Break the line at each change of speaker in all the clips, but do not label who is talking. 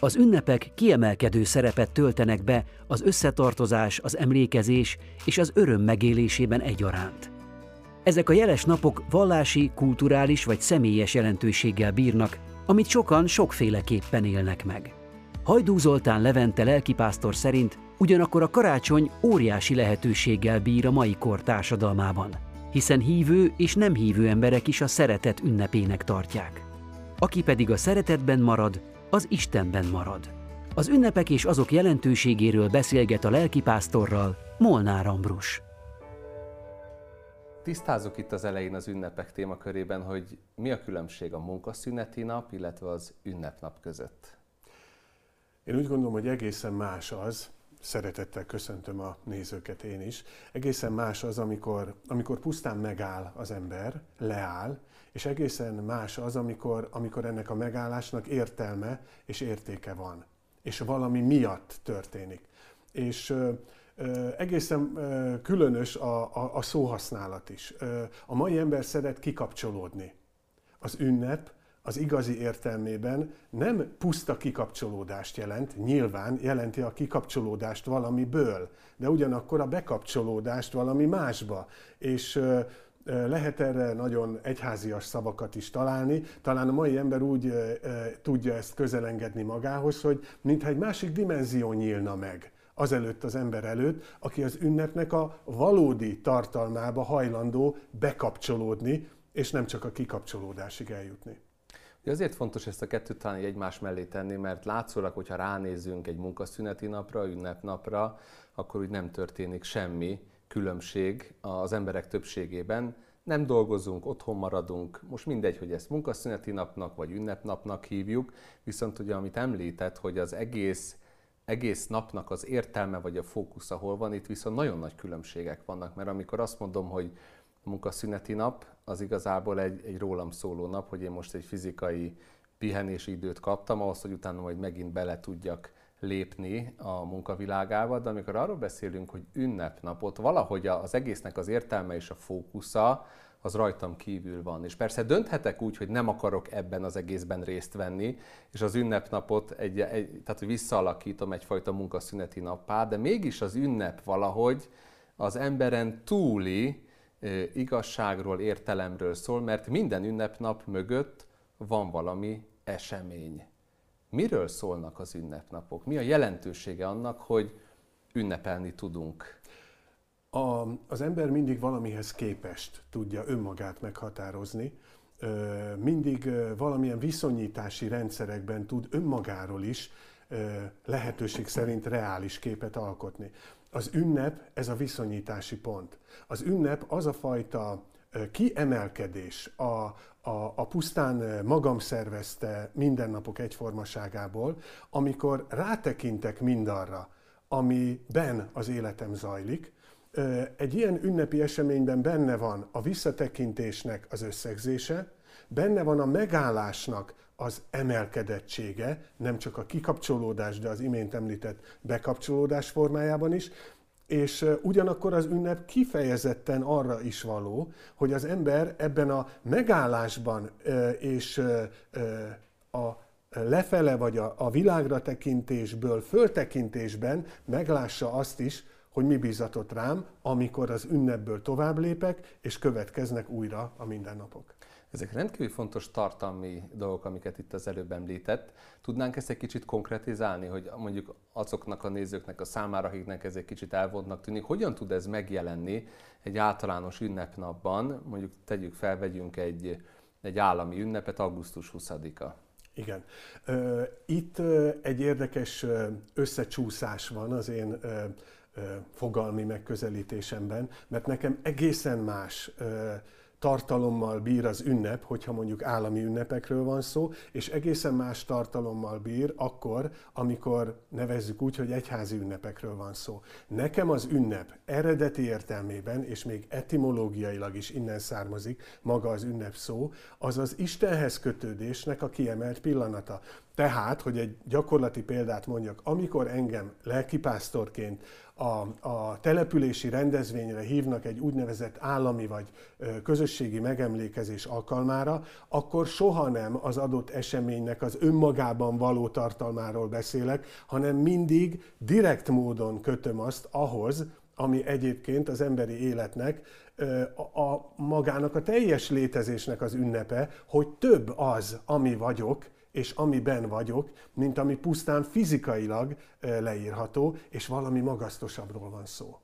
Az ünnepek kiemelkedő szerepet töltenek be az összetartozás, az emlékezés és az öröm megélésében egyaránt. Ezek a jeles napok vallási, kulturális vagy személyes jelentőséggel bírnak, amit sokan sokféleképpen élnek meg. Hajdú Zoltán Levente lelkipásztor szerint ugyanakkor a karácsony óriási lehetőséggel bír a mai kor társadalmában, hiszen hívő és nem hívő emberek is a szeretet ünnepének tartják. Aki pedig a szeretetben marad, az Istenben marad. Az ünnepek és azok jelentőségéről beszélget a lelkipásztorral Molnár Ambrus.
Tisztázok itt az elején az ünnepek témakörében, hogy mi a különbség a munkaszüneti nap, illetve az ünnepnap között.
Én úgy gondolom, hogy egészen más az, szeretettel köszöntöm a nézőket én is, egészen más az, amikor, amikor pusztán megáll az ember, leáll, és egészen más az, amikor, amikor ennek a megállásnak értelme és értéke van, és valami miatt történik. És egészen különös a, a, a szóhasználat is. A mai ember szeret kikapcsolódni. Az ünnep az igazi értelmében nem puszta kikapcsolódást jelent, nyilván jelenti a kikapcsolódást valamiből, de ugyanakkor a bekapcsolódást valami másba. És lehet erre nagyon egyházias szavakat is találni. Talán a mai ember úgy tudja ezt közelengedni magához, hogy mintha egy másik dimenzió nyílna meg azelőtt az ember előtt, aki az ünnepnek a valódi tartalmába hajlandó bekapcsolódni, és nem csak a kikapcsolódásig eljutni.
Azért fontos ezt a kettőt talán egymás mellé tenni, mert látszólag, hogyha ránézünk egy munkaszüneti napra, ünnepnapra, akkor úgy nem történik semmi különbség az emberek többségében. Nem dolgozunk, otthon maradunk, most mindegy, hogy ezt munkaszüneti napnak vagy ünnepnapnak hívjuk, viszont ugye amit említett, hogy az egész egész napnak az értelme vagy a fókusz, ahol van, itt viszont nagyon nagy különbségek vannak, mert amikor azt mondom, hogy munkaszüneti nap, az igazából egy, egy rólam szóló nap, hogy én most egy fizikai pihenési időt kaptam, ahhoz, hogy utána majd megint bele tudjak lépni a munkavilágába, de amikor arról beszélünk, hogy ünnepnapot, valahogy az egésznek az értelme és a fókusza az rajtam kívül van. És persze dönthetek úgy, hogy nem akarok ebben az egészben részt venni, és az ünnepnapot egy, egy, tehát visszaalakítom egyfajta munkaszüneti nappá, de mégis az ünnep valahogy az emberen túli igazságról, értelemről szól, mert minden ünnepnap mögött van valami esemény. Miről szólnak az ünnepnapok? Mi a jelentősége annak, hogy ünnepelni tudunk?
A, az ember mindig valamihez képest tudja önmagát meghatározni, mindig valamilyen viszonyítási rendszerekben tud önmagáról is lehetőség szerint reális képet alkotni. Az ünnep ez a viszonyítási pont. Az ünnep az a fajta kiemelkedés a, a, a pusztán magam szervezte mindennapok egyformaságából, amikor rátekintek mindarra, amiben az életem zajlik, egy ilyen ünnepi eseményben benne van a visszatekintésnek az összegzése, benne van a megállásnak az emelkedettsége, nem csak a kikapcsolódás, de az imént említett bekapcsolódás formájában is, és ugyanakkor az ünnep kifejezetten arra is való, hogy az ember ebben a megállásban és a lefele vagy a, világra tekintésből, föltekintésben meglássa azt is, hogy mi bízatott rám, amikor az ünnepből tovább lépek, és következnek újra a mindennapok.
Ezek rendkívül fontos tartalmi dolgok, amiket itt az előbb említett. Tudnánk ezt egy kicsit konkretizálni, hogy mondjuk azoknak a nézőknek a számára, akiknek ez egy kicsit elvontnak tűnik, hogyan tud ez megjelenni egy általános ünnepnapban, mondjuk tegyük fel, vegyünk egy, egy állami ünnepet, augusztus 20-a.
Igen. Itt egy érdekes összecsúszás van az én fogalmi megközelítésemben, mert nekem egészen más tartalommal bír az ünnep, hogyha mondjuk állami ünnepekről van szó, és egészen más tartalommal bír akkor, amikor nevezzük úgy, hogy egyházi ünnepekről van szó. Nekem az ünnep eredeti értelmében, és még etimológiailag is innen származik maga az ünnep szó, az az Istenhez kötődésnek a kiemelt pillanata. Tehát, hogy egy gyakorlati példát mondjak, amikor engem lelkipásztorként a, a települési rendezvényre hívnak egy úgynevezett állami vagy közösségi megemlékezés alkalmára, akkor soha nem az adott eseménynek az önmagában való tartalmáról beszélek, hanem mindig direkt módon kötöm azt ahhoz, ami egyébként az emberi életnek, a, a magának a teljes létezésnek az ünnepe, hogy több az, ami vagyok, és amiben vagyok, mint ami pusztán fizikailag leírható, és valami magasztosabbról van szó.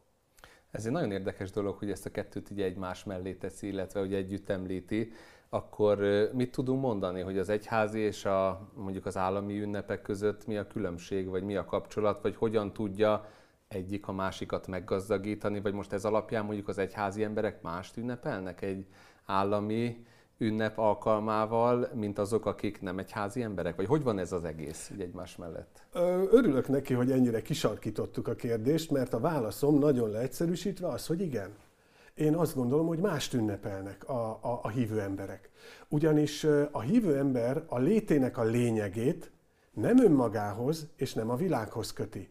Ez egy nagyon érdekes dolog, hogy ezt a kettőt így egymás mellé teszi, illetve hogy együtt említi. Akkor mit tudunk mondani, hogy az egyházi és a, mondjuk az állami ünnepek között mi a különbség, vagy mi a kapcsolat, vagy hogyan tudja egyik a másikat meggazdagítani, vagy most ez alapján mondjuk az egyházi emberek mást ünnepelnek egy állami ünnep alkalmával, mint azok, akik nem egyházi emberek? Vagy hogy van ez az egész így egymás mellett?
Örülök neki, hogy ennyire kisarkítottuk a kérdést, mert a válaszom nagyon leegyszerűsítve az, hogy igen. Én azt gondolom, hogy mást ünnepelnek a, a, a hívő emberek. Ugyanis a hívő ember a létének a lényegét nem önmagához és nem a világhoz köti,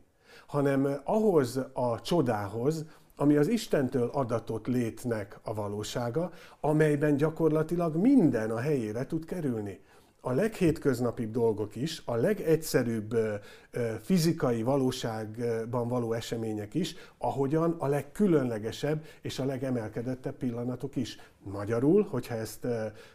hanem ahhoz a csodához, ami az Istentől adatott létnek a valósága, amelyben gyakorlatilag minden a helyére tud kerülni. A leghétköznapibb dolgok is, a legegyszerűbb fizikai valóságban való események is, ahogyan a legkülönlegesebb és a legemelkedettebb pillanatok is. Magyarul, hogyha ezt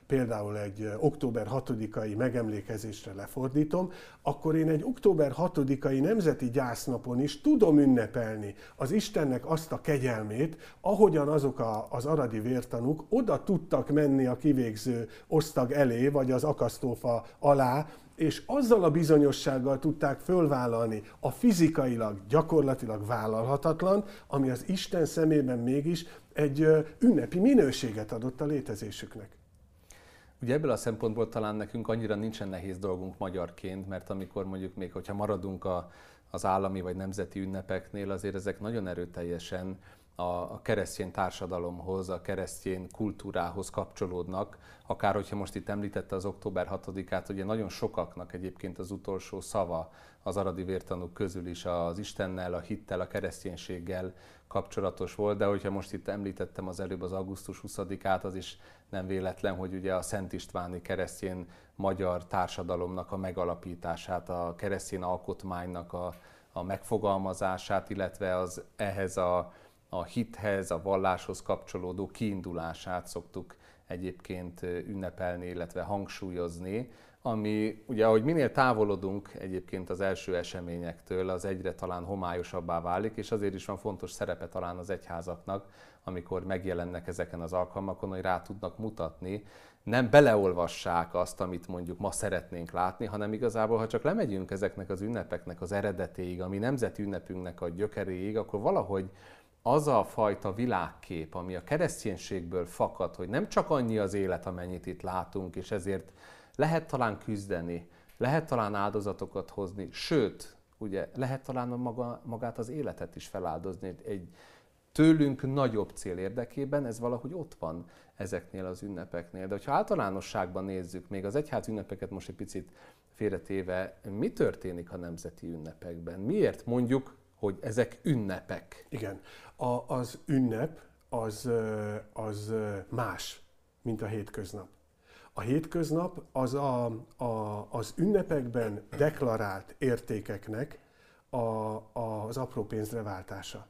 például egy október 6-ai megemlékezésre lefordítom, akkor én egy október 6-ai nemzeti gyásznapon is tudom ünnepelni az Istennek azt a kegyelmét, ahogyan azok a, az aradi vértanúk oda tudtak menni a kivégző osztag elé, vagy az akasztófa alá, és azzal a bizonyossággal tudták fölvállalni a fizikailag, gyakorlatilag vállalhatatlan, ami az Isten szemében mégis egy ünnepi minőséget adott a létezésüknek.
Ugye ebből a szempontból talán nekünk annyira nincsen nehéz dolgunk magyarként, mert amikor mondjuk még, hogyha maradunk a, az állami vagy nemzeti ünnepeknél, azért ezek nagyon erőteljesen a, keresztény társadalomhoz, a keresztény kultúrához kapcsolódnak, akár hogyha most itt említette az október 6-át, ugye nagyon sokaknak egyébként az utolsó szava az aradi vértanúk közül is az Istennel, a hittel, a kereszténységgel kapcsolatos volt, de hogyha most itt említettem az előbb az augusztus 20-át, az is nem véletlen, hogy ugye a Szent Istváni keresztény magyar társadalomnak a megalapítását, a keresztény alkotmánynak a, a megfogalmazását, illetve az ehhez a, a hithez, a valláshoz kapcsolódó kiindulását szoktuk egyébként ünnepelni, illetve hangsúlyozni, ami ugye, ahogy minél távolodunk egyébként az első eseményektől, az egyre talán homályosabbá válik, és azért is van fontos szerepe talán az egyházaknak, amikor megjelennek ezeken az alkalmakon, hogy rá tudnak mutatni, nem beleolvassák azt, amit mondjuk ma szeretnénk látni, hanem igazából, ha csak lemegyünk ezeknek az ünnepeknek az eredetéig, ami nemzeti ünnepünknek a gyökeréig, akkor valahogy az a fajta világkép, ami a kereszténységből fakad, hogy nem csak annyi az élet, amennyit itt látunk, és ezért lehet talán küzdeni, lehet talán áldozatokat hozni, sőt, ugye lehet talán a maga, magát az életet is feláldozni egy tőlünk nagyobb cél érdekében, ez valahogy ott van ezeknél az ünnepeknél. De ha általánosságban nézzük, még az egyház ünnepeket most egy picit félretéve, mi történik a nemzeti ünnepekben? Miért mondjuk, hogy ezek ünnepek?
Igen, a, az ünnep az, az más, mint a hétköznap. A hétköznap az a, a, az ünnepekben deklarált értékeknek a, a, az apró pénzre váltása.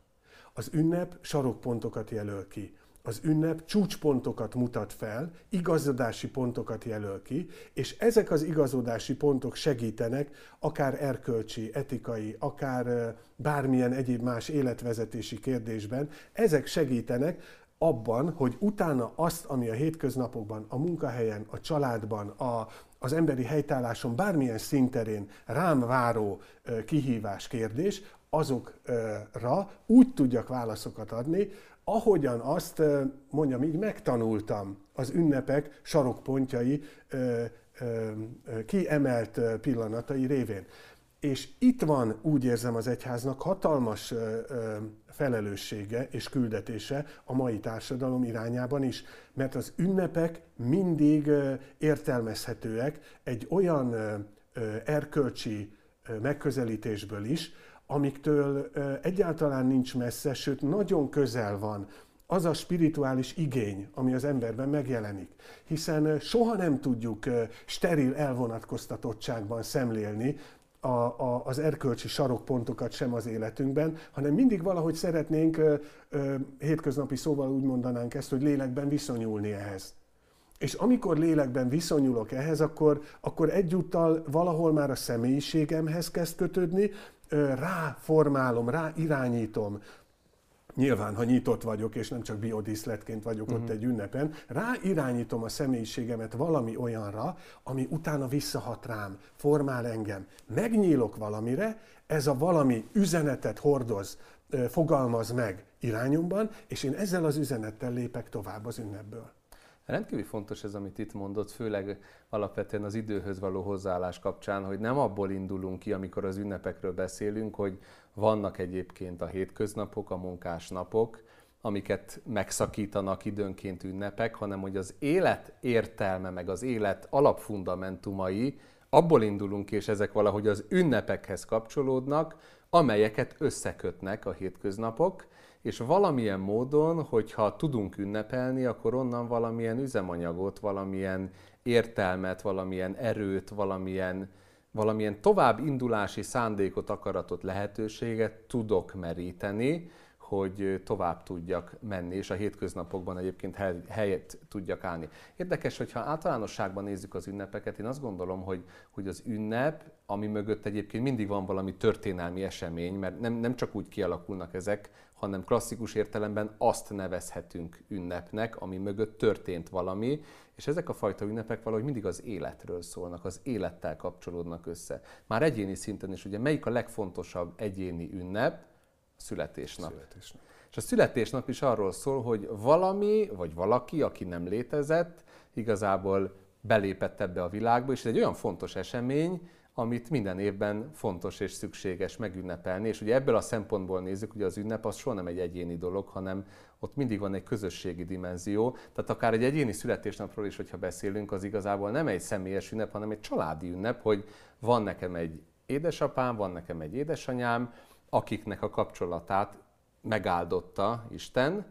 Az ünnep sarokpontokat jelöl ki. Az ünnep csúcspontokat mutat fel, igazodási pontokat jelöl ki, és ezek az igazodási pontok segítenek akár erkölcsi, etikai, akár bármilyen egyéb más életvezetési kérdésben, ezek segítenek abban, hogy utána azt, ami a hétköznapokban, a munkahelyen, a családban, a, az emberi helytálláson bármilyen szinterén rám váró kihívás, kérdés, azokra úgy tudjak válaszokat adni, ahogyan azt mondjam így megtanultam az ünnepek sarokpontjai kiemelt pillanatai révén. És itt van, úgy érzem az egyháznak, hatalmas felelőssége és küldetése a mai társadalom irányában is, mert az ünnepek mindig értelmezhetőek egy olyan erkölcsi megközelítésből is, amiktől egyáltalán nincs messze, sőt nagyon közel van az a spirituális igény, ami az emberben megjelenik. Hiszen soha nem tudjuk steril elvonatkoztatottságban szemlélni a, a, az erkölcsi sarokpontokat sem az életünkben, hanem mindig valahogy szeretnénk, hétköznapi szóval úgy mondanánk ezt, hogy lélekben viszonyulni ehhez. És amikor lélekben viszonyulok ehhez, akkor, akkor egyúttal valahol már a személyiségemhez kezd kötődni, rá formálom, rá irányítom nyilván, ha nyitott vagyok, és nem csak biodíszletként vagyok uh-huh. ott mhm. egy ünnepen, rá irányítom a személyiségemet valami olyanra, ami utána visszahat rám, formál engem. Megnyílok valamire, ez a valami üzenetet hordoz, fogalmaz meg irányomban, és én ezzel az üzenettel lépek tovább az ünnepből.
Rendkívül fontos ez, amit itt mondott, főleg alapvetően az időhöz való hozzáállás kapcsán, hogy nem abból indulunk ki, amikor az ünnepekről beszélünk, hogy vannak egyébként a hétköznapok, a munkás napok, amiket megszakítanak időnként ünnepek, hanem hogy az élet értelme, meg az élet alapfundamentumai, abból indulunk és ezek valahogy az ünnepekhez kapcsolódnak, amelyeket összekötnek a hétköznapok, és valamilyen módon, hogyha tudunk ünnepelni, akkor onnan valamilyen üzemanyagot, valamilyen értelmet, valamilyen erőt, valamilyen, valamilyen tovább indulási szándékot, akaratot, lehetőséget tudok meríteni, hogy tovább tudjak menni, és a hétköznapokban egyébként helyet tudjak állni. Érdekes, hogyha általánosságban nézzük az ünnepeket, én azt gondolom, hogy, hogy az ünnep, ami mögött egyébként mindig van valami történelmi esemény, mert nem, nem csak úgy kialakulnak ezek, hanem klasszikus értelemben azt nevezhetünk ünnepnek, ami mögött történt valami, és ezek a fajta ünnepek valahogy mindig az életről szólnak, az élettel kapcsolódnak össze. Már egyéni szinten is, ugye melyik a legfontosabb egyéni ünnep? A születésnap. születésnap. És a születésnap is arról szól, hogy valami, vagy valaki, aki nem létezett, igazából belépett ebbe a világba, és ez egy olyan fontos esemény, amit minden évben fontos és szükséges megünnepelni. És ugye ebből a szempontból nézzük, hogy az ünnep az soha nem egy egyéni dolog, hanem ott mindig van egy közösségi dimenzió. Tehát akár egy egyéni születésnapról is, hogyha beszélünk, az igazából nem egy személyes ünnep, hanem egy családi ünnep, hogy van nekem egy édesapám, van nekem egy édesanyám, akiknek a kapcsolatát megáldotta Isten,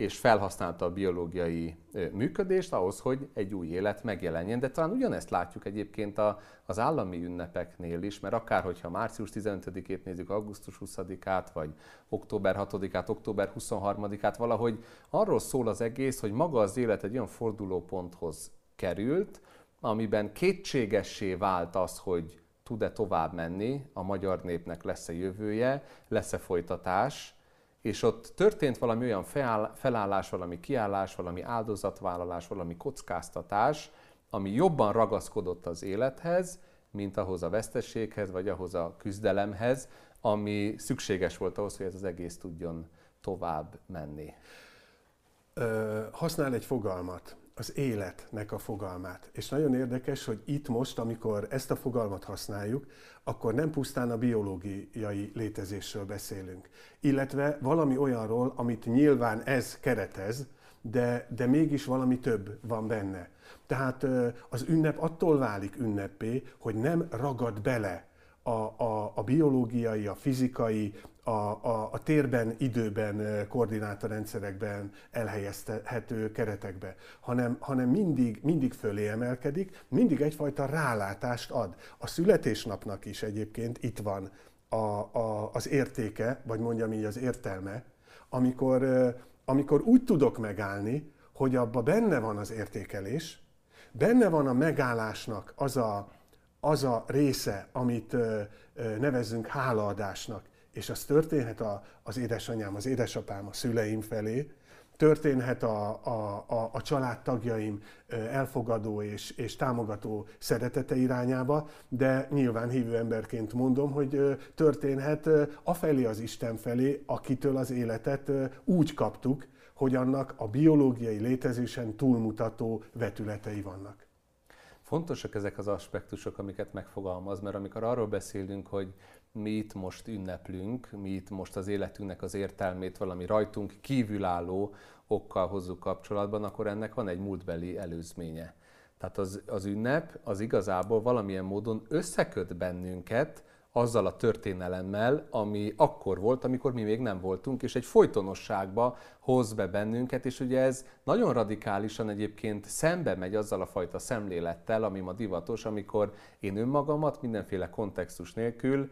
és felhasználta a biológiai működést ahhoz, hogy egy új élet megjelenjen. De talán ugyanezt látjuk egyébként az állami ünnepeknél is, mert akár hogyha március 15-ét nézzük, augusztus 20-át, vagy október 6-át, október 23-át, valahogy arról szól az egész, hogy maga az élet egy olyan fordulóponthoz került, amiben kétségessé vált az, hogy tud-e tovább menni, a magyar népnek lesz-e jövője, lesz-e folytatás, és ott történt valami olyan felállás, valami kiállás, valami áldozatvállalás, valami kockáztatás, ami jobban ragaszkodott az élethez, mint ahhoz a vesztességhez, vagy ahhoz a küzdelemhez, ami szükséges volt ahhoz, hogy ez az egész tudjon tovább menni.
Ö, használ egy fogalmat, az életnek a fogalmát. És nagyon érdekes, hogy itt most, amikor ezt a fogalmat használjuk, akkor nem pusztán a biológiai létezésről beszélünk, illetve valami olyanról, amit nyilván ez keretez, de, de mégis valami több van benne. Tehát az ünnep attól válik ünnepé, hogy nem ragad bele a, a, a biológiai, a fizikai, a, a, a térben, időben, koordinátorrendszerekben elhelyezhető keretekbe, hanem, hanem mindig, mindig fölé emelkedik, mindig egyfajta rálátást ad. A születésnapnak is egyébként itt van a, a, az értéke, vagy mondjam így az értelme, amikor, amikor úgy tudok megállni, hogy abba benne van az értékelés, benne van a megállásnak az a, az a része, amit nevezzünk hálaadásnak, és az történhet a, az édesanyám, az édesapám, a szüleim felé, történhet a, a, a, a családtagjaim elfogadó és, és támogató szeretete irányába, de nyilván hívő emberként mondom, hogy történhet afelé az Isten felé, akitől az életet úgy kaptuk, hogy annak a biológiai létezésen túlmutató vetületei vannak.
Fontosak ezek az aspektusok, amiket megfogalmaz, mert amikor arról beszélünk, hogy mi itt most ünneplünk, mi itt most az életünknek az értelmét valami rajtunk kívülálló okkal hozzuk kapcsolatban, akkor ennek van egy múltbeli előzménye. Tehát az, az ünnep az igazából valamilyen módon összeköt bennünket azzal a történelemmel, ami akkor volt, amikor mi még nem voltunk, és egy folytonosságba hoz be bennünket, és ugye ez nagyon radikálisan egyébként szembe megy azzal a fajta szemlélettel, ami ma divatos, amikor én önmagamat mindenféle kontextus nélkül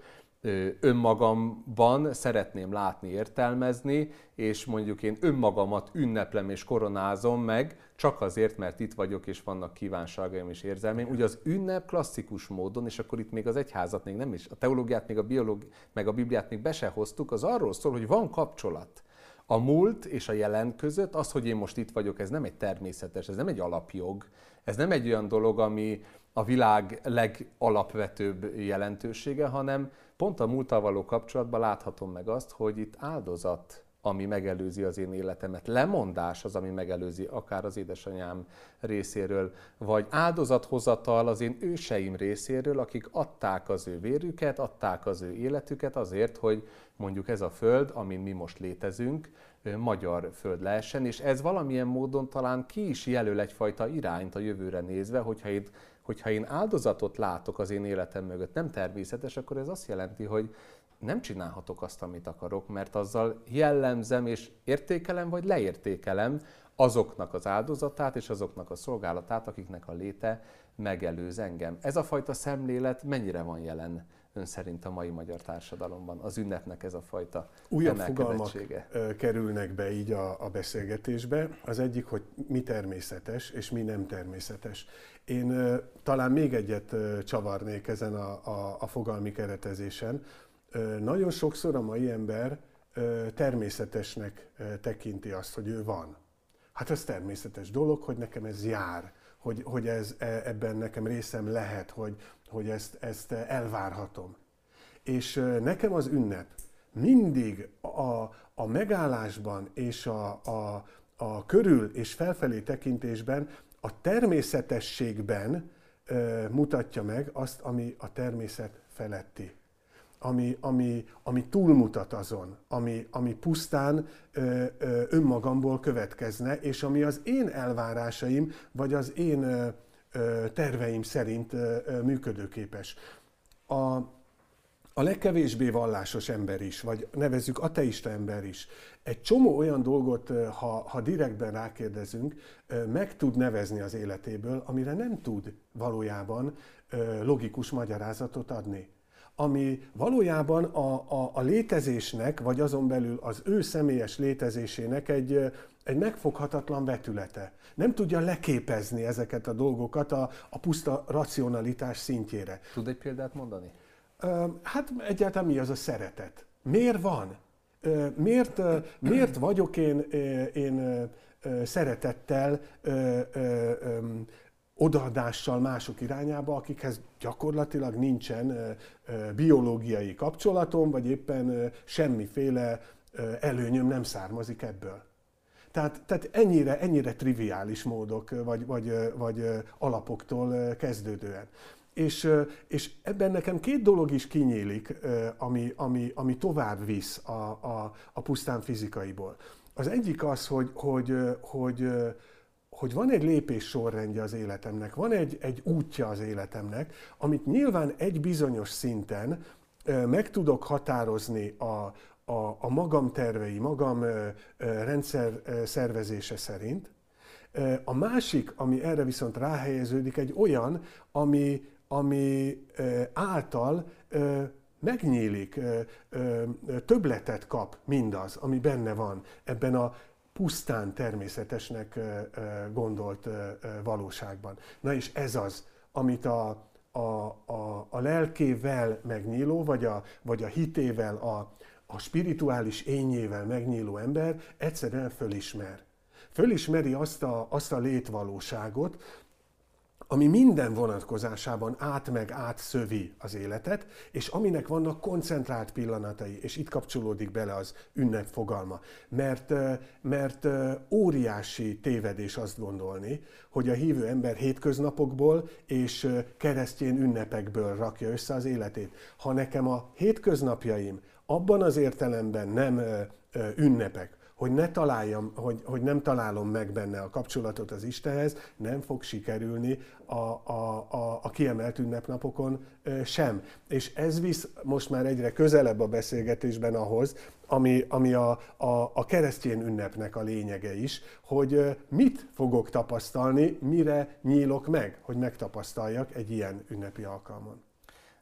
önmagamban szeretném látni, értelmezni, és mondjuk én önmagamat ünneplem és koronázom meg, csak azért, mert itt vagyok, és vannak kívánságaim és érzelmeim. Ugye az ünnep klasszikus módon, és akkor itt még az egyházat még nem is, a teológiát, még a biológ, meg a Bibliát még be se hoztuk, az arról szól, hogy van kapcsolat. A múlt és a jelen között, az, hogy én most itt vagyok, ez nem egy természetes, ez nem egy alapjog, ez nem egy olyan dolog, ami a világ legalapvetőbb jelentősége, hanem pont a múltal való kapcsolatban láthatom meg azt, hogy itt áldozat, ami megelőzi az én életemet, lemondás az, ami megelőzi akár az édesanyám részéről, vagy áldozathozatal az én őseim részéről, akik adták az ő vérüket, adták az ő életüket azért, hogy mondjuk ez a föld, amin mi most létezünk, magyar föld lehessen, és ez valamilyen módon talán ki is jelöl egyfajta irányt a jövőre nézve, hogyha itt hogyha én áldozatot látok az én életem mögött, nem természetes, akkor ez azt jelenti, hogy nem csinálhatok azt, amit akarok, mert azzal jellemzem és értékelem, vagy leértékelem azoknak az áldozatát és azoknak a szolgálatát, akiknek a léte megelőz engem. Ez a fajta szemlélet mennyire van jelen ön szerint a mai magyar társadalomban? Az ünnepnek ez a fajta
Újabb fogalmak kerülnek be így a, a beszélgetésbe. Az egyik, hogy mi természetes és mi nem természetes. Én talán még egyet csavarnék ezen a, a, a fogalmi keretezésen. Nagyon sokszor a mai ember természetesnek tekinti azt, hogy ő van. Hát ez természetes dolog, hogy nekem ez jár, hogy, hogy ez, e, ebben nekem részem lehet, hogy, hogy ezt, ezt elvárhatom. És nekem az ünnep mindig a, a megállásban és a, a, a körül és felfelé tekintésben a természetességben mutatja meg azt, ami a természet feletti. Ami, ami, ami túlmutat azon, ami, ami pusztán ö, ö, önmagamból következne, és ami az én elvárásaim, vagy az én ö, ö, terveim szerint ö, ö, működőképes. A, a legkevésbé vallásos ember is, vagy nevezzük ateista ember is, egy csomó olyan dolgot, ha, ha direktben rákérdezünk, meg tud nevezni az életéből, amire nem tud valójában logikus magyarázatot adni. Ami valójában a, a, a létezésnek, vagy azon belül az ő személyes létezésének egy, egy megfoghatatlan vetülete. Nem tudja leképezni ezeket a dolgokat a, a puszta racionalitás szintjére.
Tud egy példát mondani?
Hát egyáltalán mi az a szeretet? Miért van? Miért, miért vagyok én, én szeretettel, odaadással mások irányába, akikhez gyakorlatilag nincsen biológiai kapcsolatom, vagy éppen semmiféle előnyöm nem származik ebből. Tehát, tehát ennyire, ennyire triviális módok, vagy, vagy, vagy alapoktól kezdődően. És, és ebben nekem két dolog is kinyílik, ami, ami, ami tovább visz a, a, a pusztán fizikaiból. Az egyik az, hogy, hogy, hogy, hogy van egy lépés sorrendje az életemnek, van egy, egy útja az életemnek, amit nyilván egy bizonyos szinten meg tudok határozni a, a, a magam tervei, magam rendszer szervezése szerint. A másik, ami erre viszont ráhelyeződik, egy olyan, ami, ami által megnyílik, többletet kap mindaz, ami benne van ebben a pusztán természetesnek gondolt valóságban. Na és ez az, amit a, a, a, a lelkével megnyíló, vagy a, vagy a hitével, a, a spirituális ényével megnyíló ember egyszerűen fölismer. Fölismeri azt a, azt a létvalóságot, ami minden vonatkozásában át meg átszövi az életet, és aminek vannak koncentrált pillanatai, és itt kapcsolódik bele az ünnep fogalma. Mert, mert óriási tévedés azt gondolni, hogy a hívő ember hétköznapokból és keresztjén ünnepekből rakja össze az életét. Ha nekem a hétköznapjaim abban az értelemben nem ünnepek, hogy, ne találjam, hogy, hogy nem találom meg benne a kapcsolatot az Istenhez, nem fog sikerülni a, a, a, a kiemelt ünnepnapokon sem. És ez visz most már egyre közelebb a beszélgetésben ahhoz, ami, ami a, a, a keresztény ünnepnek a lényege is, hogy mit fogok tapasztalni, mire nyílok meg, hogy megtapasztaljak egy ilyen ünnepi alkalmon.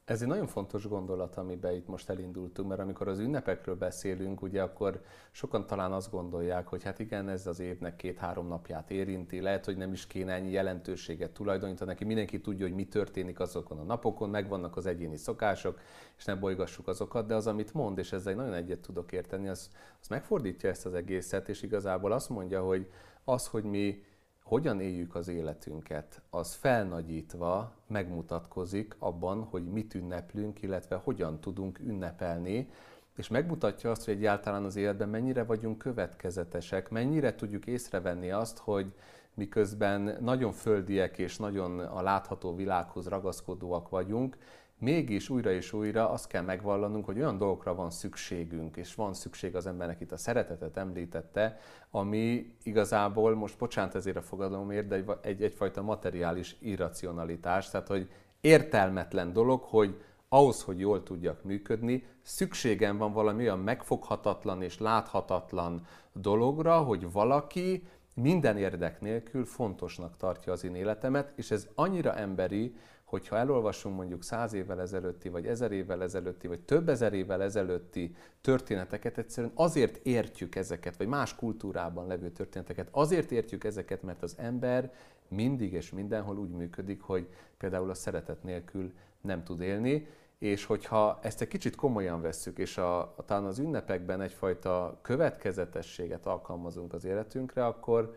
Ez egy nagyon fontos gondolat, amiben itt most elindultunk, mert amikor az ünnepekről beszélünk, ugye akkor sokan talán azt gondolják, hogy hát igen, ez az évnek két-három napját érinti, lehet, hogy nem is kéne ennyi jelentőséget tulajdonítani neki, mindenki tudja, hogy mi történik azokon a napokon, megvannak az egyéni szokások, és ne bolygassuk azokat, de az, amit mond, és ezzel nagyon egyet tudok érteni, az, az megfordítja ezt az egészet, és igazából azt mondja, hogy az, hogy mi hogyan éljük az életünket, az felnagyítva megmutatkozik abban, hogy mit ünneplünk, illetve hogyan tudunk ünnepelni, és megmutatja azt, hogy egyáltalán az életben mennyire vagyunk következetesek, mennyire tudjuk észrevenni azt, hogy miközben nagyon földiek és nagyon a látható világhoz ragaszkodóak vagyunk, mégis újra és újra azt kell megvallanunk, hogy olyan dolgokra van szükségünk, és van szükség az embernek itt a szeretetet említette, ami igazából, most bocsánat ezért a fogadalomért, de egy, egy, egyfajta materiális irracionalitás, tehát hogy értelmetlen dolog, hogy ahhoz, hogy jól tudjak működni, szükségem van valami olyan megfoghatatlan és láthatatlan dologra, hogy valaki minden érdek nélkül fontosnak tartja az én életemet, és ez annyira emberi, hogyha elolvasunk mondjuk száz évvel ezelőtti, vagy ezer évvel ezelőtti, vagy több ezer évvel ezelőtti történeteket, egyszerűen azért értjük ezeket, vagy más kultúrában levő történeteket, azért értjük ezeket, mert az ember mindig és mindenhol úgy működik, hogy például a szeretet nélkül nem tud élni, és hogyha ezt egy kicsit komolyan vesszük, és a, talán az ünnepekben egyfajta következetességet alkalmazunk az életünkre, akkor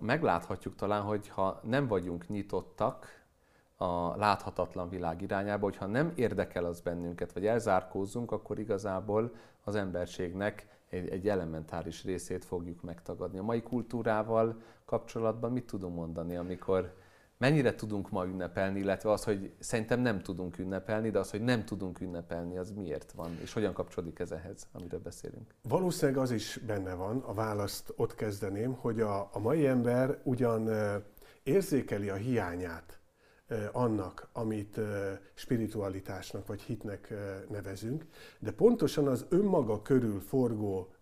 megláthatjuk talán, hogy ha nem vagyunk nyitottak a láthatatlan világ irányába, hogyha nem érdekel az bennünket, vagy elzárkózzunk, akkor igazából az emberségnek egy, egy elementáris részét fogjuk megtagadni. A mai kultúrával kapcsolatban mit tudunk mondani, amikor mennyire tudunk ma ünnepelni, illetve az, hogy szerintem nem tudunk ünnepelni, de az, hogy nem tudunk ünnepelni, az miért van, és hogyan kapcsolódik ez ehhez, amiről beszélünk?
Valószínűleg az is benne van, a választ ott kezdeném, hogy a, a mai ember ugyan érzékeli a hiányát annak, amit spiritualitásnak vagy hitnek nevezünk, de pontosan az önmaga körül forgó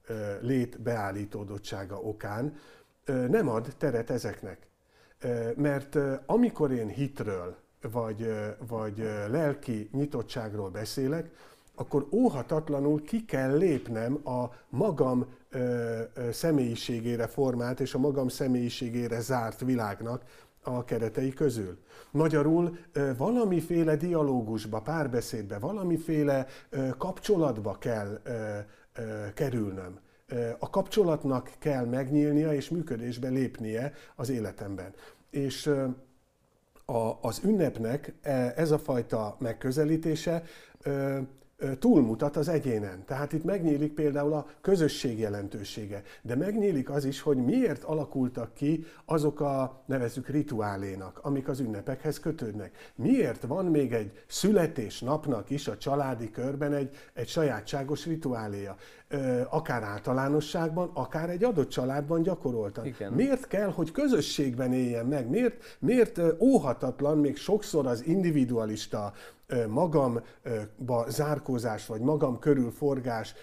lét beállítódottsága okán nem ad teret ezeknek. Mert amikor én hitről vagy, vagy lelki nyitottságról beszélek, akkor óhatatlanul ki kell lépnem a magam személyiségére formált és a magam személyiségére zárt világnak a keretei közül. Magyarul valamiféle dialógusba, párbeszédbe, valamiféle kapcsolatba kell kerülnöm. A kapcsolatnak kell megnyílnia és működésbe lépnie az életemben. És az ünnepnek e, ez a fajta megközelítése túlmutat az egyénen. Tehát itt megnyílik például a közösség jelentősége, de megnyílik az is, hogy miért alakultak ki azok a nevezük rituálénak, amik az ünnepekhez kötődnek. Miért van még egy születésnapnak is a családi körben egy, egy sajátságos rituáléja akár általánosságban, akár egy adott családban gyakoroltan. Igen. Miért kell, hogy közösségben éljen meg? Miért, miért óhatatlan még sokszor az individualista magamba zárkózás, vagy magam körül forgás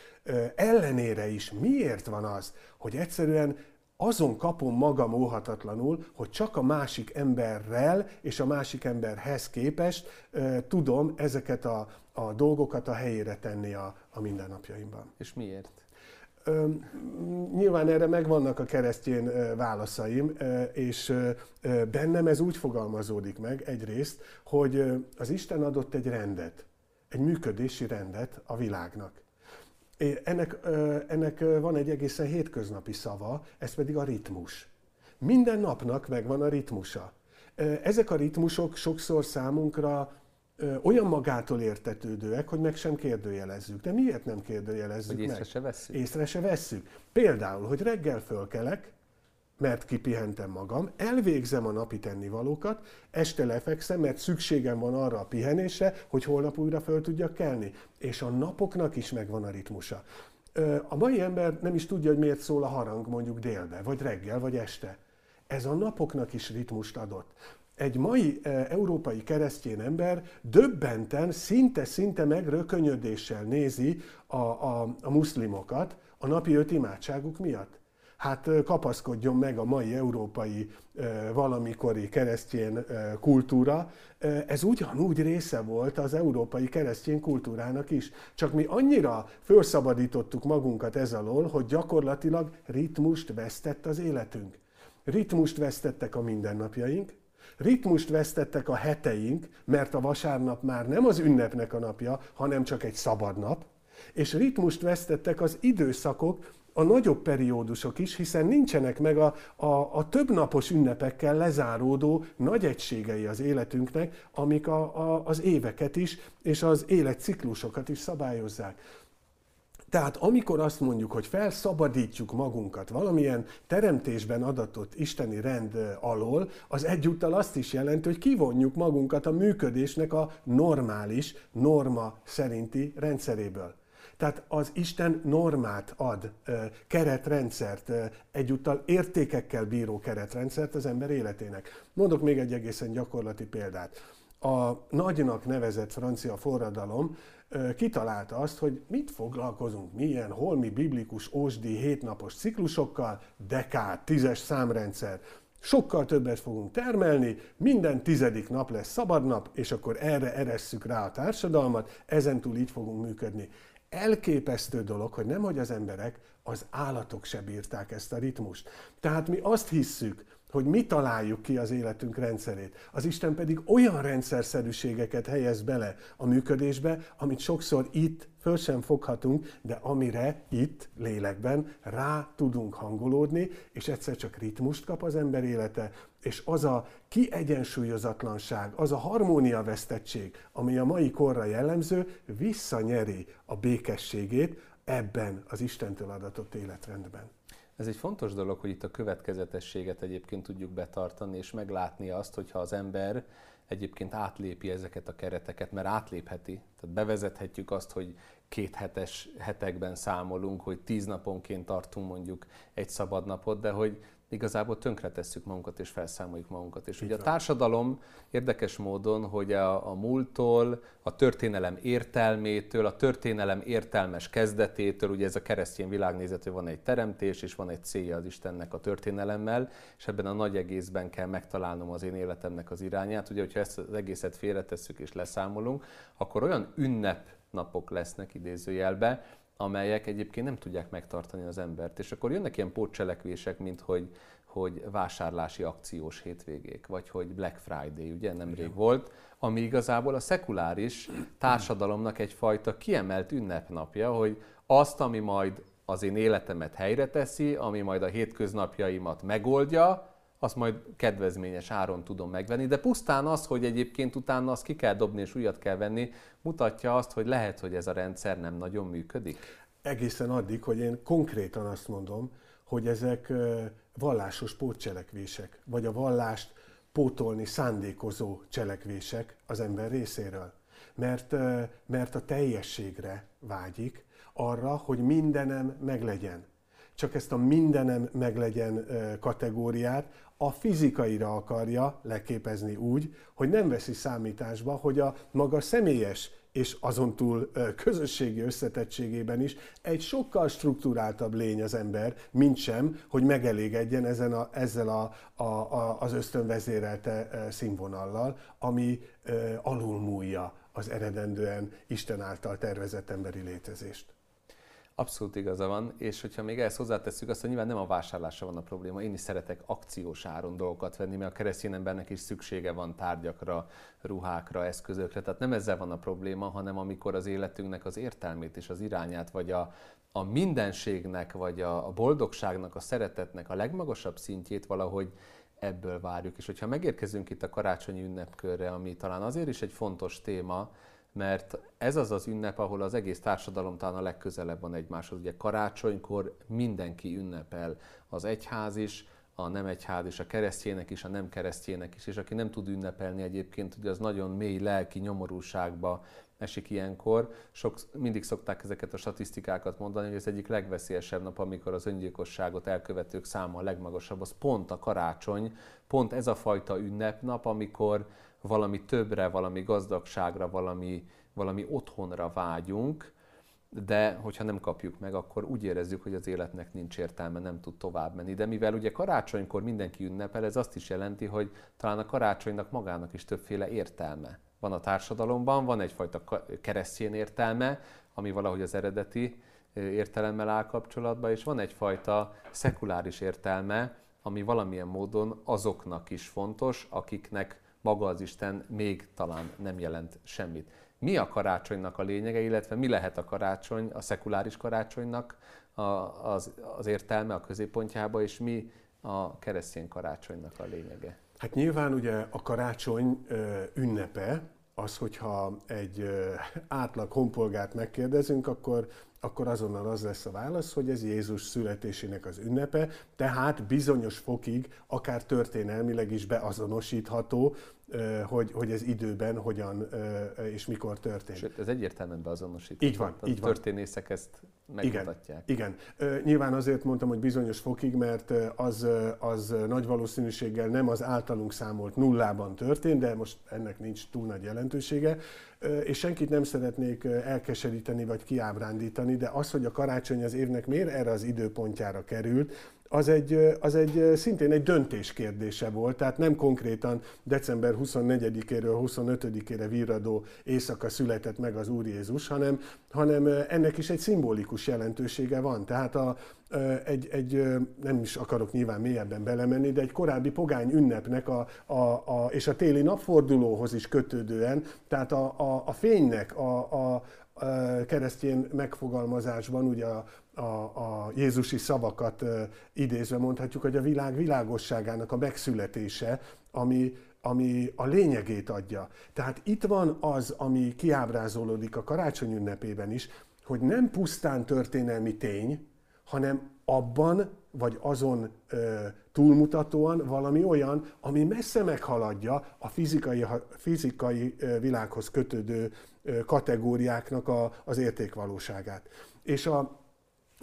ellenére is miért van az, hogy egyszerűen azon kapom magam óhatatlanul, hogy csak a másik emberrel és a másik emberhez képest tudom ezeket a, a dolgokat a helyére tenni a, a mindennapjaimban.
És miért?
Nyilván erre megvannak a keresztény válaszaim, és bennem ez úgy fogalmazódik meg egyrészt, hogy az Isten adott egy rendet, egy működési rendet a világnak. Ennek, ennek van egy egészen hétköznapi szava, ez pedig a ritmus. Minden napnak megvan a ritmusa. Ezek a ritmusok sokszor számunkra olyan magától értetődőek, hogy meg sem kérdőjelezzük. De miért nem kérdőjelezzük
hogy
észre
meg? se vesszük?
Észre se vesszük. Például, hogy reggel fölkelek, mert kipihentem magam, elvégzem a napi tennivalókat, este lefekszem, mert szükségem van arra a pihenésre, hogy holnap újra föl tudjak kelni. És a napoknak is megvan a ritmusa. A mai ember nem is tudja, hogy miért szól a harang mondjuk délbe, vagy reggel, vagy este. Ez a napoknak is ritmust adott. Egy mai európai keresztény ember döbbenten, szinte-szinte megrökönyödéssel nézi a, a, a muszlimokat a napi öt imádságuk miatt hát kapaszkodjon meg a mai európai valamikori keresztény kultúra. Ez ugyanúgy része volt az európai keresztény kultúrának is. Csak mi annyira felszabadítottuk magunkat ez alól, hogy gyakorlatilag ritmust vesztett az életünk. Ritmust vesztettek a mindennapjaink, ritmust vesztettek a heteink, mert a vasárnap már nem az ünnepnek a napja, hanem csak egy szabad nap, és ritmust vesztettek az időszakok, a nagyobb periódusok is, hiszen nincsenek meg a, a, a többnapos ünnepekkel lezáródó nagy egységei az életünknek, amik a, a, az éveket is és az életciklusokat is szabályozzák. Tehát amikor azt mondjuk, hogy felszabadítjuk magunkat valamilyen teremtésben adatott isteni rend alól, az egyúttal azt is jelenti, hogy kivonjuk magunkat a működésnek a normális, norma szerinti rendszeréből. Tehát az Isten normát ad, keretrendszert, egyúttal értékekkel bíró keretrendszert az ember életének. Mondok még egy egészen gyakorlati példát. A nagynak nevezett francia forradalom kitalálta azt, hogy mit foglalkozunk, milyen holmi biblikus ósdi hétnapos ciklusokkal, dekád, tízes számrendszer, sokkal többet fogunk termelni, minden tizedik nap lesz szabad nap, és akkor erre eresszük rá a társadalmat, ezentúl így fogunk működni elképesztő dolog, hogy nemhogy az emberek, az állatok se bírták ezt a ritmust. Tehát mi azt hisszük, hogy mi találjuk ki az életünk rendszerét. Az Isten pedig olyan rendszerszerűségeket helyez bele a működésbe, amit sokszor itt föl sem foghatunk, de amire itt, lélekben rá tudunk hangolódni, és egyszer csak ritmust kap az ember élete, és az a kiegyensúlyozatlanság, az a harmóniavesztettség, ami a mai korra jellemző, visszanyeri a békességét ebben az Istentől adatott életrendben.
Ez egy fontos dolog, hogy itt a következetességet egyébként tudjuk betartani, és meglátni azt, hogyha az ember egyébként átlépi ezeket a kereteket, mert átlépheti. Tehát bevezethetjük azt, hogy két hetes hetekben számolunk, hogy tíz naponként tartunk mondjuk egy szabad napot, de hogy igazából tönkretesszük magunkat és felszámoljuk magunkat. És Így ugye van. a társadalom érdekes módon, hogy a, a múlttól, a történelem értelmétől, a történelem értelmes kezdetétől, ugye ez a keresztény világnézet, hogy van egy teremtés, és van egy célja az Istennek a történelemmel, és ebben a nagy egészben kell megtalálnom az én életemnek az irányát. Ugye, hogyha ezt az egészet félretesszük és leszámolunk, akkor olyan ünnepnapok lesznek idézőjelbe, amelyek egyébként nem tudják megtartani az embert. És akkor jönnek ilyen pótcselekvések, mint hogy, hogy vásárlási akciós hétvégék, vagy hogy Black Friday, ugye nemrég Igen. volt, ami igazából a szekuláris társadalomnak egyfajta kiemelt ünnepnapja, hogy azt, ami majd az én életemet helyre teszi, ami majd a hétköznapjaimat megoldja, azt majd kedvezményes áron tudom megvenni, de pusztán az, hogy egyébként utána azt ki kell dobni és újat kell venni, mutatja azt, hogy lehet, hogy ez a rendszer nem nagyon működik.
Egészen addig, hogy én konkrétan azt mondom, hogy ezek vallásos pótcselekvések, vagy a vallást pótolni szándékozó cselekvések az ember részéről. Mert, mert a teljességre vágyik, arra, hogy mindenem meglegyen. Csak ezt a mindenem meglegyen kategóriát a fizikaira akarja leképezni úgy, hogy nem veszi számításba, hogy a maga személyes és azon túl közösségi összetettségében is egy sokkal struktúráltabb lény az ember, mint sem, hogy megelégedjen ezen a, ezzel a, a, a, az ösztönvezérelte színvonallal, ami alulmúlja az eredendően Isten által tervezett emberi létezést.
Abszolút igaza van, és hogyha még ehhez hozzátesszük azt, nyilván nem a vásárlásra van a probléma, én is szeretek akciós áron dolgokat venni, mert a keresztény embernek is szüksége van tárgyakra, ruhákra, eszközökre, tehát nem ezzel van a probléma, hanem amikor az életünknek az értelmét és az irányát, vagy a, a mindenségnek, vagy a, a boldogságnak, a szeretetnek a legmagasabb szintjét valahogy ebből várjuk. És hogyha megérkezünk itt a karácsonyi ünnepkörre, ami talán azért is egy fontos téma, mert ez az az ünnep, ahol az egész társadalom talán a legközelebb van egymáshoz. Ugye karácsonykor mindenki ünnepel, az egyház is, a nem egyház is, a keresztjének is, a nem keresztjének is, és aki nem tud ünnepelni egyébként, ugye az nagyon mély lelki nyomorúságba esik ilyenkor. Sok, mindig szokták ezeket a statisztikákat mondani, hogy ez egyik legveszélyesebb nap, amikor az öngyilkosságot elkövetők száma a legmagasabb, az pont a karácsony, pont ez a fajta ünnepnap, amikor valami többre, valami gazdagságra, valami, valami otthonra vágyunk, de hogyha nem kapjuk meg, akkor úgy érezzük, hogy az életnek nincs értelme, nem tud tovább menni. De mivel ugye karácsonykor mindenki ünnepel, ez azt is jelenti, hogy talán a karácsonynak magának is többféle értelme van a társadalomban, van egyfajta keresztény értelme, ami valahogy az eredeti értelemmel áll kapcsolatban, és van egyfajta szekuláris értelme, ami valamilyen módon azoknak is fontos, akiknek maga az Isten még talán nem jelent semmit. Mi a karácsonynak a lényege, illetve mi lehet a karácsony, a szekuláris karácsonynak a, az, az értelme a középpontjába, és mi a keresztény karácsonynak a lényege?
Hát nyilván ugye a karácsony ünnepe, az, hogyha egy átlag honpolgárt megkérdezünk, akkor, akkor azonnal az lesz a válasz, hogy ez Jézus születésének az ünnepe, tehát bizonyos fokig, akár történelmileg is beazonosítható, hogy, hogy ez időben hogyan és mikor történt.
Sőt, ez egyértelműen beazonosítható.
Így van,
a
így van.
történészek ezt megmutatják.
Igen, igen. Nyilván azért mondtam, hogy bizonyos fokig, mert az, az nagy valószínűséggel nem az általunk számolt nullában történt, de most ennek nincs túl nagy jelentősége, és senkit nem szeretnék elkeseríteni vagy kiábrándítani, de az, hogy a karácsony az évnek miért erre az időpontjára került, az egy, az egy szintén egy döntés kérdése volt, tehát nem konkrétan december 24-éről 25-ére virradó éjszaka született meg az Úr Jézus, hanem, hanem ennek is egy szimbolikus jelentősége van. Tehát a, egy, egy, nem is akarok nyilván mélyebben belemenni, de egy korábbi pogány ünnepnek a, a, a, és a téli napfordulóhoz is kötődően, tehát a, a, a fénynek, a, a, keresztény megfogalmazásban ugye a, a, a Jézusi szavakat idézve mondhatjuk, hogy a világ világosságának a megszületése, ami, ami a lényegét adja. Tehát itt van az, ami kiábrázolódik a karácsony ünnepében is, hogy nem pusztán történelmi tény, hanem abban, vagy azon ö, túlmutatóan valami olyan, ami messze meghaladja a fizikai, fizikai világhoz kötődő kategóriáknak a, az értékvalóságát. És a,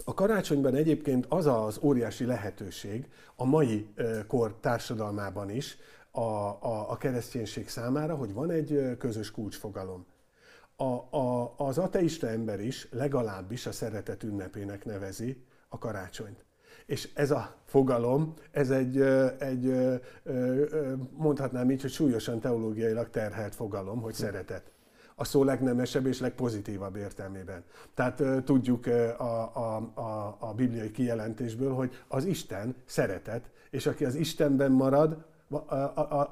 a karácsonyban egyébként az az óriási lehetőség a mai kor társadalmában is a, a, a kereszténység számára, hogy van egy közös kulcsfogalom. A, a, az ateista ember is legalábbis a szeretet ünnepének nevezi a karácsonyt. És ez a fogalom, ez egy, egy mondhatnám így, hogy súlyosan teológiailag terhelt fogalom, hogy szeretet a szó legnemesebb és legpozitívabb értelmében. Tehát tudjuk a, a, a, a bibliai kijelentésből, hogy az Isten szeretet, és aki az Istenben marad,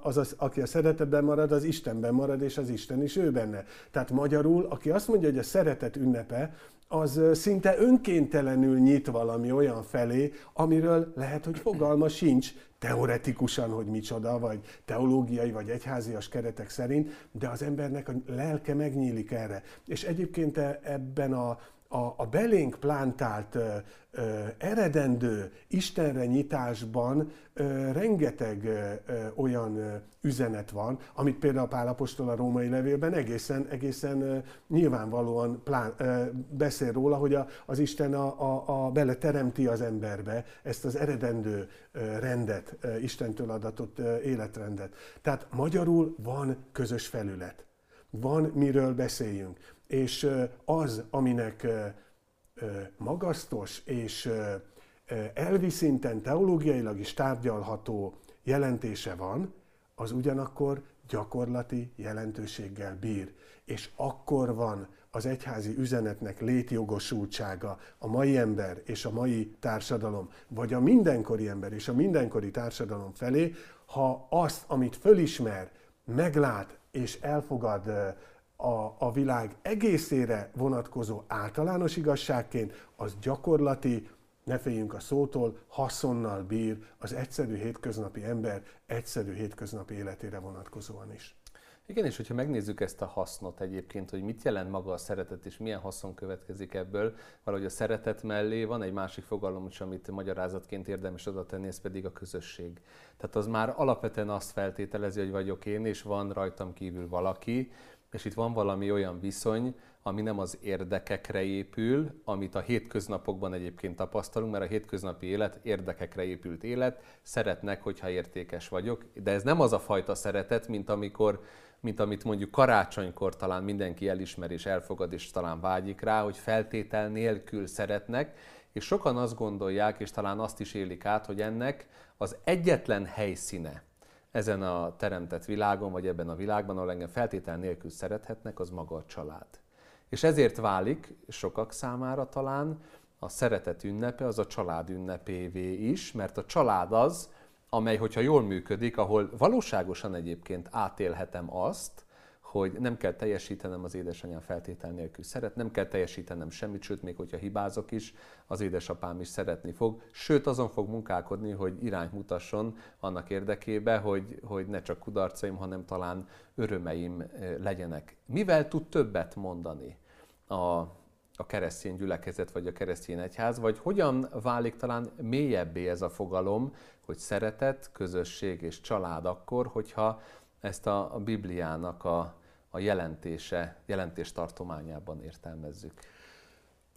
az, az, aki a szeretetben marad, az Istenben marad, és az Isten is ő benne. Tehát magyarul, aki azt mondja, hogy a szeretet ünnepe, az szinte önkéntelenül nyit valami olyan felé, amiről lehet, hogy fogalma sincs teoretikusan, hogy micsoda, vagy teológiai, vagy egyházias keretek szerint, de az embernek a lelke megnyílik erre. És egyébként e, ebben a, a, a belénk plántált ö, ö, eredendő Istenre nyitásban ö, rengeteg ö, olyan ö, üzenet van, amit például Pál Apostol a római levélben egészen, egészen ö, nyilvánvalóan plán, ö, beszél róla, hogy a, az Isten a, a, a bele teremti az emberbe ezt az eredendő ö, rendet, ö, Istentől adatott ö, életrendet. Tehát magyarul van közös felület. Van miről beszéljünk és az, aminek magasztos és elvi szinten teológiailag is tárgyalható jelentése van, az ugyanakkor gyakorlati jelentőséggel bír. És akkor van az egyházi üzenetnek létjogosultsága a mai ember és a mai társadalom, vagy a mindenkori ember és a mindenkori társadalom felé, ha azt, amit fölismer, meglát és elfogad a, a világ egészére vonatkozó általános igazságként, az gyakorlati, ne féljünk a szótól, haszonnal bír az egyszerű hétköznapi ember egyszerű hétköznapi életére vonatkozóan is.
Igen, és hogyha megnézzük ezt a hasznot egyébként, hogy mit jelent maga a szeretet, és milyen haszon következik ebből, valahogy a szeretet mellé van egy másik fogalom is, amit magyarázatként érdemes oda tenni, ez pedig a közösség. Tehát az már alapvetően azt feltételezi, hogy vagyok én, és van rajtam kívül valaki, És itt van valami olyan viszony, ami nem az érdekekre épül, amit a hétköznapokban egyébként tapasztalunk, mert a hétköznapi élet érdekekre épült élet, szeretnek, hogyha értékes vagyok, de ez nem az a fajta szeretet, mint amikor mint amit mondjuk karácsonykor talán mindenki elismer és elfogad, és talán vágyik rá, hogy feltétel nélkül szeretnek, és sokan azt gondolják, és talán azt is élik át, hogy ennek az egyetlen helyszíne ezen a teremtett világon, vagy ebben a világban, ahol engem feltétel nélkül szerethetnek, az maga a család. És ezért válik sokak számára talán a szeretet ünnepe az a család ünnepévé is, mert a család az, amely, hogyha jól működik, ahol valóságosan egyébként átélhetem azt, hogy nem kell teljesítenem az édesanyám feltétel nélkül szeret, nem kell teljesítenem semmit, sőt, még hogyha hibázok is, az édesapám is szeretni fog, sőt, azon fog munkálkodni, hogy irányt mutasson annak érdekébe, hogy, hogy ne csak kudarcaim, hanem talán örömeim eh, legyenek. Mivel tud többet mondani a, a keresztény gyülekezet, vagy a keresztény egyház, vagy hogyan válik talán mélyebbé ez a fogalom, hogy szeretet, közösség és család akkor, hogyha ezt a, a Bibliának a, a jelentése, jelentés tartományában értelmezzük?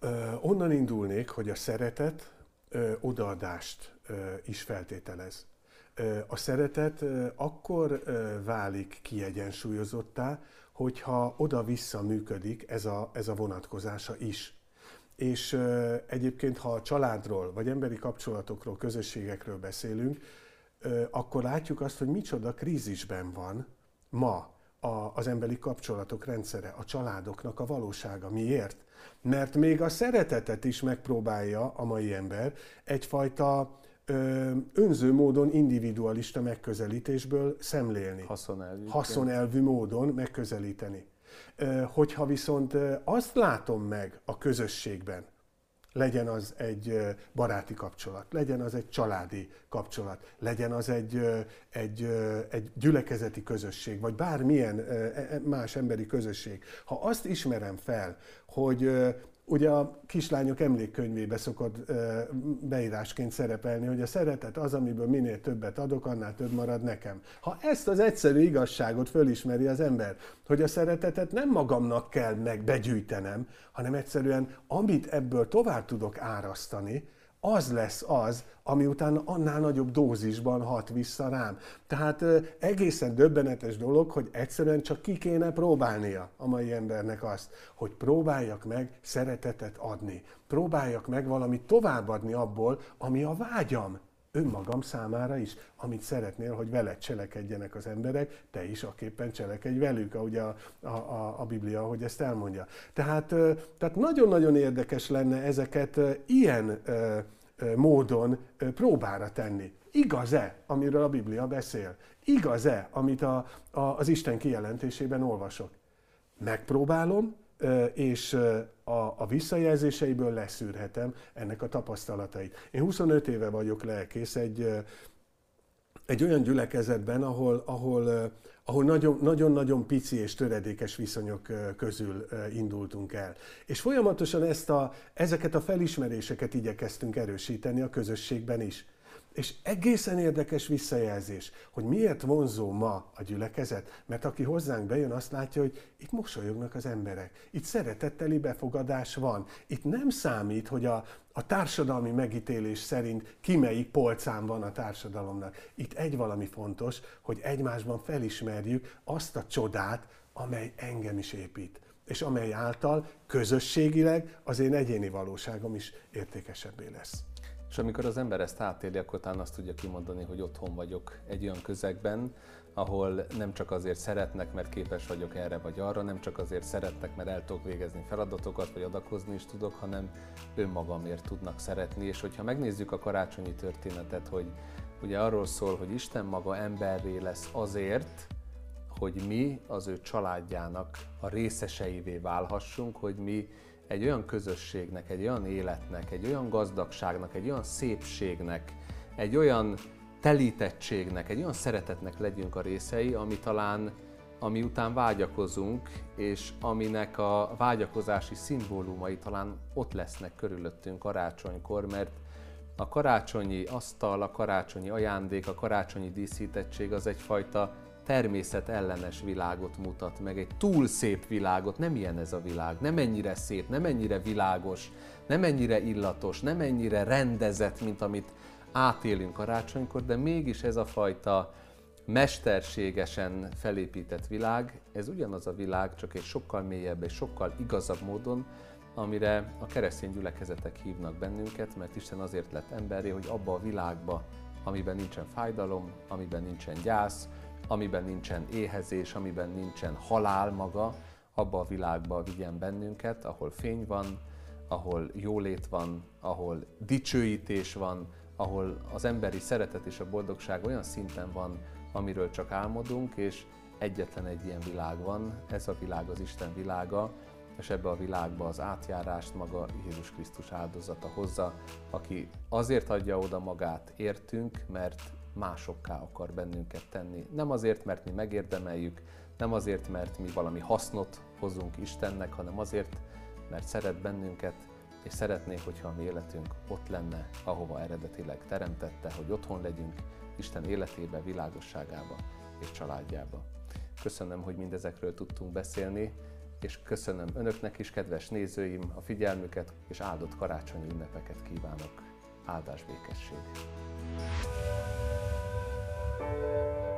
Ö, onnan indulnék, hogy a szeretet ö, odaadást ö, is feltételez. Ö, a szeretet ö, akkor ö, válik kiegyensúlyozottá, hogyha oda-vissza működik ez a, ez a vonatkozása is. És ö, egyébként, ha a családról, vagy emberi kapcsolatokról, közösségekről beszélünk, ö, akkor látjuk azt, hogy micsoda krízisben van ma a, az emberi kapcsolatok rendszere, a családoknak a valósága. Miért? Mert még a szeretetet is megpróbálja a mai ember egyfajta ö, önző módon individualista megközelítésből szemlélni.
Haszonelvű.
Haszonelvű módon megközelíteni. Hogyha viszont azt látom meg a közösségben, legyen az egy baráti kapcsolat, legyen az egy családi kapcsolat, legyen az egy, egy, egy gyülekezeti közösség, vagy bármilyen e, e, más emberi közösség. Ha azt ismerem fel, hogy Ugye a kislányok emlékkönyvébe szokott beírásként szerepelni, hogy a szeretet az, amiből minél többet adok, annál több marad nekem. Ha ezt az egyszerű igazságot fölismeri az ember, hogy a szeretetet nem magamnak kell meg begyűjtenem, hanem egyszerűen amit ebből tovább tudok árasztani, az lesz az, ami utána annál nagyobb dózisban hat vissza rám. Tehát egészen döbbenetes dolog, hogy egyszerűen csak ki kéne próbálnia a mai embernek azt, hogy próbáljak meg szeretetet adni. Próbáljak meg valamit továbbadni abból, ami a vágyam önmagam számára is, amit szeretnél, hogy veled cselekedjenek az emberek, te is aképpen cselekedj velük, ahogy a, a, a, a Biblia, ahogy ezt elmondja. Tehát, tehát nagyon-nagyon érdekes lenne ezeket ilyen módon próbára tenni. Igaz-e, amiről a Biblia beszél? Igaz-e, amit a, a, az Isten kijelentésében olvasok? Megpróbálom, és a, a visszajelzéseiből leszűrhetem ennek a tapasztalatait. Én 25 éve vagyok lelkész egy, egy olyan gyülekezetben, ahol, ahol, ahol nagyon-nagyon pici és töredékes viszonyok közül indultunk el. És folyamatosan ezt a, ezeket a felismeréseket igyekeztünk erősíteni a közösségben is. És egészen érdekes visszajelzés, hogy miért vonzó ma a gyülekezet, mert aki hozzánk bejön, azt látja, hogy itt mosolyognak az emberek, itt szeretetteli befogadás van. Itt nem számít, hogy a, a társadalmi megítélés szerint ki melyik polcán van a társadalomnak. Itt egy valami fontos, hogy egymásban felismerjük azt a csodát, amely engem is épít és amely által közösségileg az én egyéni valóságom is értékesebbé lesz.
És amikor az ember ezt átéli, akkor talán azt tudja kimondani, hogy otthon vagyok egy olyan közegben, ahol nem csak azért szeretnek, mert képes vagyok erre vagy arra, nem csak azért szeretnek, mert el tudok végezni feladatokat, vagy adakozni is tudok, hanem önmagamért tudnak szeretni. És hogyha megnézzük a karácsonyi történetet, hogy ugye arról szól, hogy Isten maga emberré lesz azért, hogy mi az ő családjának a részeseivé válhassunk, hogy mi egy olyan közösségnek, egy olyan életnek, egy olyan gazdagságnak, egy olyan szépségnek, egy olyan telítettségnek, egy olyan szeretetnek legyünk a részei, ami talán ami után vágyakozunk, és aminek a vágyakozási szimbólumai talán ott lesznek körülöttünk karácsonykor, mert a karácsonyi asztal, a karácsonyi ajándék, a karácsonyi díszítettség az egyfajta természet ellenes világot mutat meg, egy túl szép világot, nem ilyen ez a világ, nem ennyire szép, nem ennyire világos, nem ennyire illatos, nem ennyire rendezett, mint amit átélünk karácsonykor, de mégis ez a fajta mesterségesen felépített világ, ez ugyanaz a világ, csak egy sokkal mélyebb és sokkal igazabb módon, amire a keresztény gyülekezetek hívnak bennünket, mert Isten azért lett emberé, hogy abba a világba, amiben nincsen fájdalom, amiben nincsen gyász, amiben nincsen éhezés, amiben nincsen halál maga, abba a világba vigyen bennünket, ahol fény van, ahol jólét van, ahol dicsőítés van, ahol az emberi szeretet és a boldogság olyan szinten van, amiről csak álmodunk, és egyetlen egy ilyen világ van, ez a világ az Isten világa, és ebbe a világba az átjárást maga Jézus Krisztus áldozata hozza, aki azért adja oda magát értünk, mert másokká akar bennünket tenni. Nem azért, mert mi megérdemeljük, nem azért, mert mi valami hasznot hozunk Istennek, hanem azért, mert szeret bennünket, és szeretné, hogyha a mi életünk ott lenne, ahova eredetileg teremtette, hogy otthon legyünk Isten életébe, világosságába és családjába. Köszönöm, hogy mindezekről tudtunk beszélni, és köszönöm önöknek is, kedves nézőim, a figyelmüket, és áldott karácsonyi ünnepeket kívánok. Áldás békesség! Thank you.